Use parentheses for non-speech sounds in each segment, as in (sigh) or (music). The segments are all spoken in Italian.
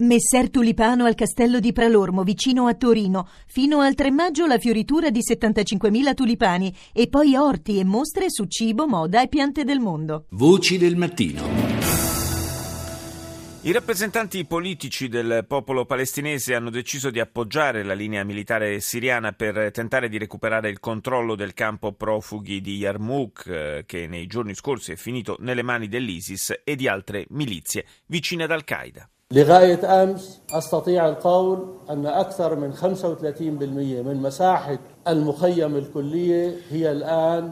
Messer Tulipano al castello di Pralormo, vicino a Torino. Fino al 3 maggio la fioritura di 75.000 tulipani e poi orti e mostre su cibo, moda e piante del mondo. Voci del mattino. I rappresentanti politici del popolo palestinese hanno deciso di appoggiare la linea militare siriana per tentare di recuperare il controllo del campo profughi di Yarmouk, eh, che nei giorni scorsi è finito nelle mani dell'ISIS e di altre milizie vicine ad Al-Qaeda. لغاية أمس أستطيع القول أن أكثر من 35% من مساحة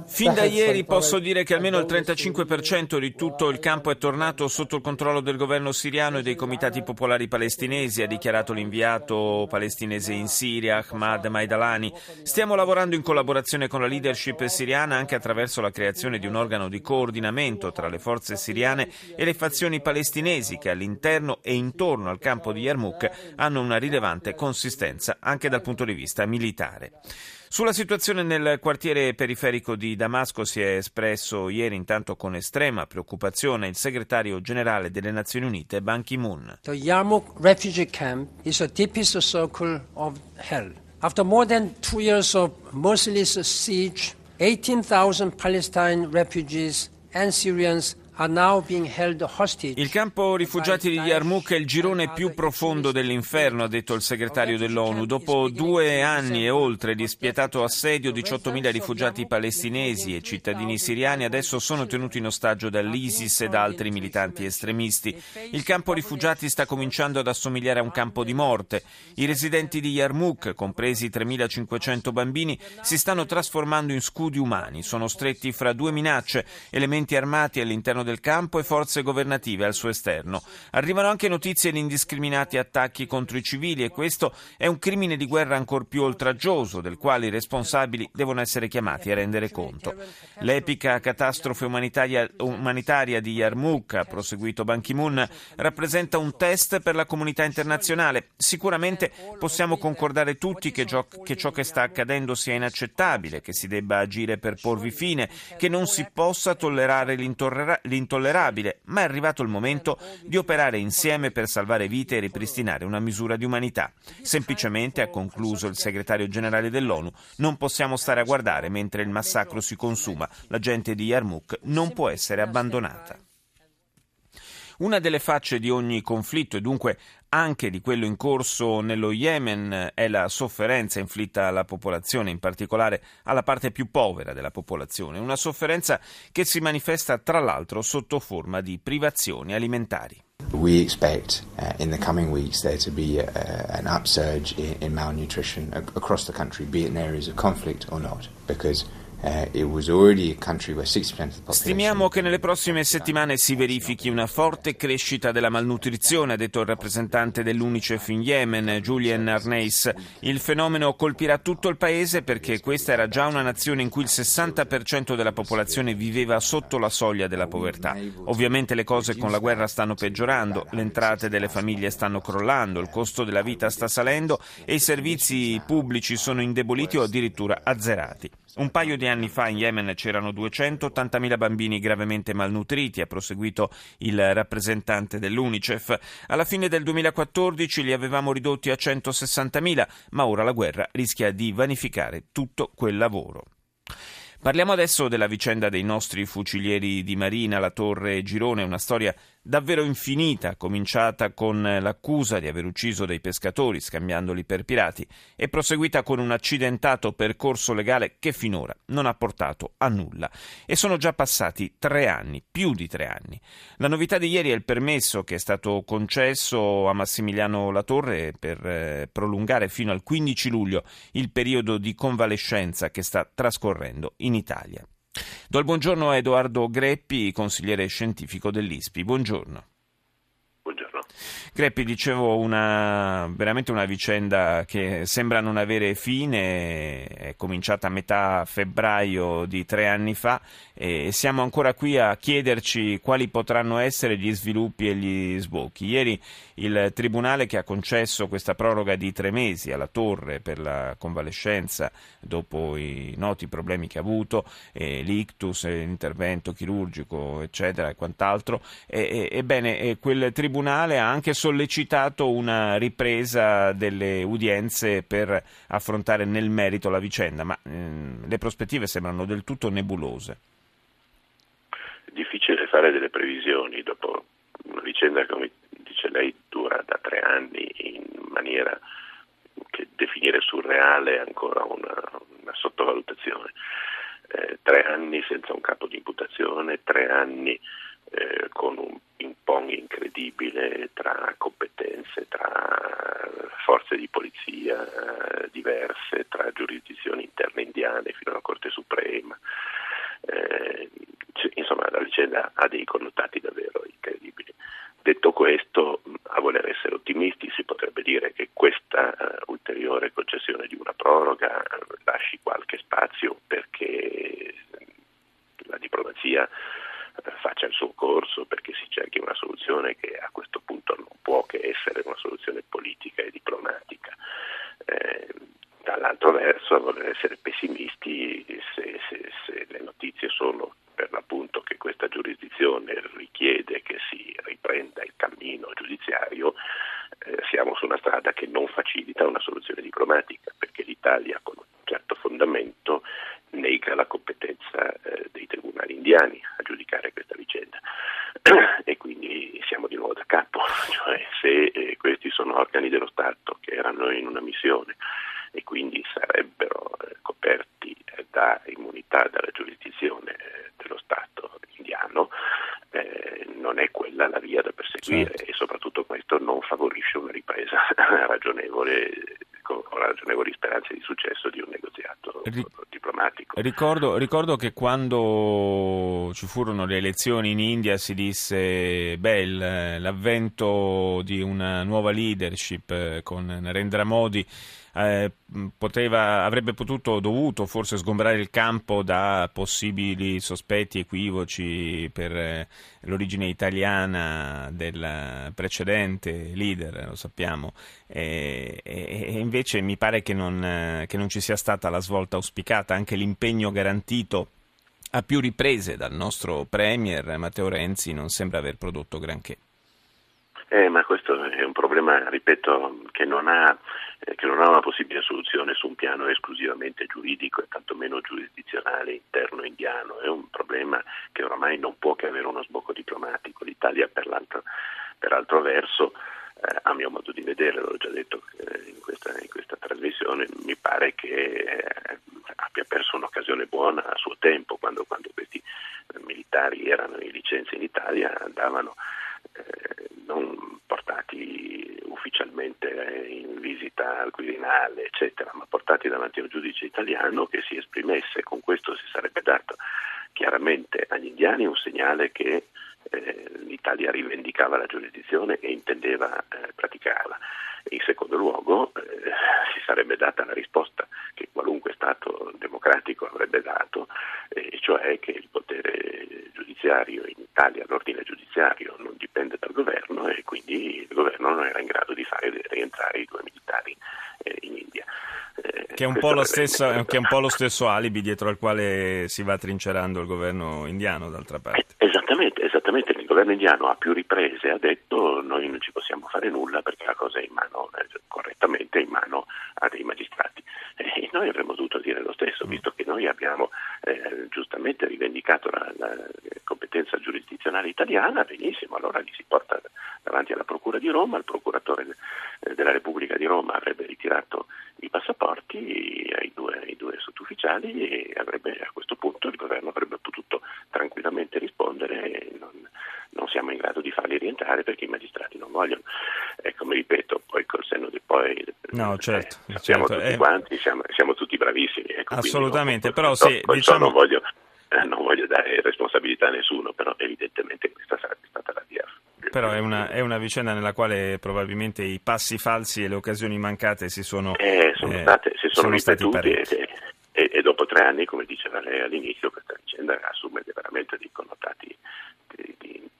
Fin da ieri posso dire che almeno il 35% di tutto il campo è tornato sotto il controllo del governo siriano e dei comitati popolari palestinesi, ha dichiarato l'inviato palestinese in Siria, Ahmad Maidalani. Stiamo lavorando in collaborazione con la leadership siriana anche attraverso la creazione di un organo di coordinamento tra le forze siriane e le fazioni palestinesi che all'interno e intorno al campo di Yarmouk hanno una rilevante consistenza anche dal punto di vista militare. Sulla situazione nel quartiere periferico di Damasco si è espresso ieri intanto con estrema preoccupazione il segretario generale delle Nazioni Unite Ban Ki-moon. The Yarmouk refugee camp is a deepest circle of hell. After more than two years of merciless siege, 18,000 Palestinian refugees and Syrians il campo rifugiati di Yarmouk è il girone più profondo dell'inferno, ha detto il segretario dell'ONU. Dopo due anni e oltre di spietato assedio, 18.000 rifugiati palestinesi e cittadini siriani adesso sono tenuti in ostaggio dall'ISIS e da altri militanti estremisti. Il campo rifugiati sta cominciando ad assomigliare a un campo di morte. I residenti di Yarmouk, compresi 3.500 bambini, si stanno trasformando in scudi umani. Sono stretti fra due minacce, elementi armati all'interno del campo e forze governative al suo esterno. Arrivano anche notizie di indiscriminati attacchi contro i civili e questo è un crimine di guerra ancora più oltraggioso, del quale i responsabili devono essere chiamati a rendere conto. L'epica catastrofe umanitaria, umanitaria di Yarmouk, ha proseguito Ban Ki-moon, rappresenta un test per la comunità internazionale. Sicuramente possiamo concordare tutti che, gio- che ciò che sta accadendo sia inaccettabile, che si debba agire per porvi fine, che non si possa tollerare l'intolleranza l'intollerabile, ma è arrivato il momento di operare insieme per salvare vite e ripristinare una misura di umanità. Semplicemente, ha concluso il segretario generale dell'ONU, non possiamo stare a guardare mentre il massacro si consuma. La gente di Yarmouk non può essere abbandonata. Una delle facce di ogni conflitto e dunque anche di quello in corso nello Yemen è la sofferenza inflitta alla popolazione, in particolare alla parte più povera della popolazione, una sofferenza che si manifesta tra l'altro sotto forma di privazioni alimentari. We expect uh, in the coming weeks there to be uh, an upsurge in, in malnutrition across the country, be it in areas of conflict or not, because Stimiamo che nelle prossime settimane si verifichi una forte crescita della malnutrizione, ha detto il rappresentante dell'UNICEF in Yemen, Julian Arneis. Il fenomeno colpirà tutto il paese perché questa era già una nazione in cui il 60% della popolazione viveva sotto la soglia della povertà. Ovviamente le cose con la guerra stanno peggiorando, le entrate delle famiglie stanno crollando, il costo della vita sta salendo e i servizi pubblici sono indeboliti o addirittura azzerati. Un paio di anni fa in Yemen c'erano 280.000 bambini gravemente malnutriti, ha proseguito il rappresentante dell'UNICEF. Alla fine del 2014 li avevamo ridotti a 160.000, ma ora la guerra rischia di vanificare tutto quel lavoro. Parliamo adesso della vicenda dei nostri fucilieri di Marina, la Torre Girone, una storia davvero infinita, cominciata con l'accusa di aver ucciso dei pescatori scambiandoli per pirati e proseguita con un accidentato percorso legale che finora non ha portato a nulla. E sono già passati tre anni, più di tre anni. La novità di ieri è il permesso che è stato concesso a Massimiliano Latorre per eh, prolungare fino al 15 luglio il periodo di convalescenza che sta trascorrendo in Italia. Do il buongiorno a Edoardo Greppi, consigliere scientifico dell'ISPI. Buongiorno. Greppi, dicevo, una, veramente una vicenda che sembra non avere fine, è cominciata a metà febbraio di tre anni fa e siamo ancora qui a chiederci quali potranno essere gli sviluppi e gli sbocchi. Ieri il Tribunale che ha concesso questa proroga di tre mesi alla Torre per la convalescenza dopo i noti problemi che ha avuto, eh, l'ictus, l'intervento chirurgico, eccetera e quant'altro, ebbene, quel Tribunale ha anche sollecitato una ripresa delle udienze per affrontare nel merito la vicenda, ma ehm, le prospettive sembrano del tutto nebulose. È difficile fare delle previsioni dopo una vicenda, come dice lei, dura da tre anni in maniera che definire surreale è ancora una, una sottovalutazione. Eh, tre anni senza un capo di imputazione, tre anni eh, con un pong incredibile tra competenze, tra forze di polizia eh, diverse, tra giurisdizioni interne indiane fino alla Corte Suprema. Eh, insomma, la vicenda ha dei connotati davvero incredibili. Detto questo, a voler essere ottimisti, si potrebbe dire che questa uh, ulteriore concessione di una proroga uh, lasci qualche spazio perché la diplomazia uh, faccia il suo corso, perché si cerchi una soluzione che a questo punto non può che essere una soluzione politica e diplomatica. Eh, dall'altro verso, a voler essere pessimisti, se, se, se le notizie sono per l'appunto che questa giurisdizione richiede che si riprenda il cammino giudiziario, eh, siamo su una strada che non facilita una soluzione diplomatica, perché l'Italia con un certo fondamento nega la competenza eh, dei tribunali indiani a giudicare questa vicenda. (clears throat) E quindi siamo di nuovo da capo, (laughs) cioè se eh, questi sono organi dello Stato che erano in una missione e quindi sarebbero eh, coperti eh, da immunità dalla giurisdizione eh, dello Stato indiano, eh, non è quella la via da perseguire certo. e soprattutto questo non favorisce una ripresa (laughs) ragionevole con ragionevoli speranze di successo di un negoziato diplomatico. Ricordo, ricordo, che quando ci furono le elezioni in India si disse beh, l'avvento di una nuova leadership eh, con Narendra Modi eh, poteva, avrebbe potuto, dovuto forse sgombrare il campo da possibili sospetti, equivoci per eh, l'origine italiana del precedente leader, lo sappiamo, e, e, invece mi pare che non, che non ci sia stata la svolta auspicata, anche l'impegno garantito a più riprese dal nostro Premier Matteo Renzi non sembra aver prodotto granché. Eh, ma questo è un problema, ripeto, che non, ha, eh, che non ha una possibile soluzione su un piano esclusivamente giuridico e tantomeno giurisdizionale interno indiano, è un problema che oramai non può che avere uno sbocco diplomatico. L'Italia per, per altro verso eh, a mio modo di vedere, l'ho già detto eh, in, questa, in, questa, trasmissione, mi pare che eh, abbia perso un'occasione buona a suo tempo, quando, quando questi militari erano in licenza in Italia, andavano eh, non portati ufficialmente in visita al Quirinale, eccetera, ma portati davanti a un giudice italiano che si esprimesse. Con questo si sarebbe dato chiaramente agli indiani un segnale che eh, l'Italia rivendicava la giurisdizione e intendeva eh, praticarla. In secondo luogo eh, si sarebbe data la risposta che qualunque Stato democratico avrebbe dato, e cioè che il potere giudiziario in Italia, l'ordine giudiziario non dipende dal governo e quindi il governo non era in grado di fare rientrare i due militari eh, in India. Eh, che, è stesso, che è un po' lo stesso alibi dietro al quale si va trincerando il governo indiano, d'altra parte. Esattamente, esattamente. Il governo indiano a più riprese ha detto noi non ci possiamo fare nulla perché la cosa è in mano, eh, correttamente in mano a dei magistrati. E noi avremmo dovuto dire lo stesso, mm. visto che noi abbiamo eh, giustamente rivendicato la, la, competenza giurisdizionale italiana, benissimo, allora li si porta davanti alla Procura di Roma, il procuratore eh, della Repubblica di Roma avrebbe ritirato i passaporti ai due, ai due sottufficiali e avrebbe, a questo punto il governo avrebbe potuto tranquillamente rispondere non, non, siamo in grado di farli rientrare perché i magistrati non vogliono. Ecco, mi ripeto, poi col senno di poi no, eh, certo, eh, siamo certo. tutti eh, quanti, siamo, siamo, tutti bravissimi. Ecco, assolutamente, non, però sì, poi diciamo... non, voglio, eh, non voglio dare responsabilità a nessuno, però evidentemente questa sarebbe stata la via però è una, è una, vicenda nella quale probabilmente i passi falsi e le occasioni mancate si sono, eh, sono, eh, state, si sono, sono ripetuti e, e, e, dopo tre anni, come diceva lei all'inizio, questa vicenda assume veramente dei connotati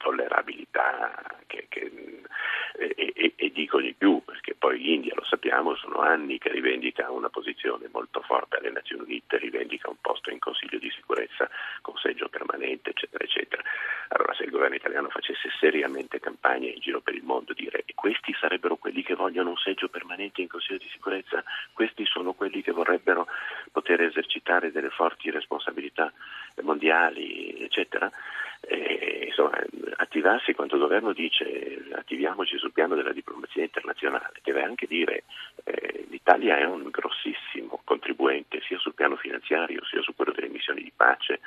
intollerabilità che, che, e, e, dico di più, perché poi l'India, lo sappiamo, sono anni che rivendica una posizione molto forte alle Nazioni Unite, rivendica un posto in Consiglio di sicurezza con seggio permanente, eccetera, eccetera. Allora se il governo italiano facesse seriamente campagna in giro per il mondo dire questi sarebbero quelli che vogliono un seggio permanente in Consiglio di sicurezza, questi sono quelli che vorrebbero poter esercitare delle forti responsabilità mondiali, eccetera. E, insomma, attivarsi quando il governo dice attiviamoci sul piano della diplomazia internazionale, deve anche dire eh, l'Italia è un grossissimo contribuente sia sul piano finanziario sia su quello delle missioni di pace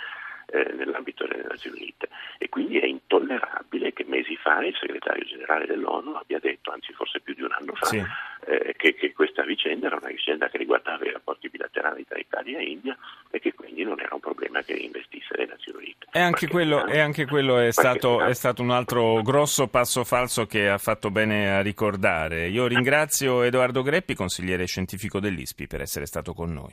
eh, nell'ambito delle Nazioni Unite e quindi è intollerabile che mesi fa il segretario generale dell'ONU abbia detto, anzi forse più di un anno fa, sì. Eh, che, che, questa vicenda era una vicenda che riguardava i rapporti bilaterali tra Italia e India e che quindi non era un problema che investisse le Nazioni Unite. E anche quello, e anche quello è, stato, è, stato, un altro grosso passo falso che ha fatto bene a ricordare. Io ringrazio Edoardo Greppi, consigliere scientifico dell'ISPI, per essere stato con noi.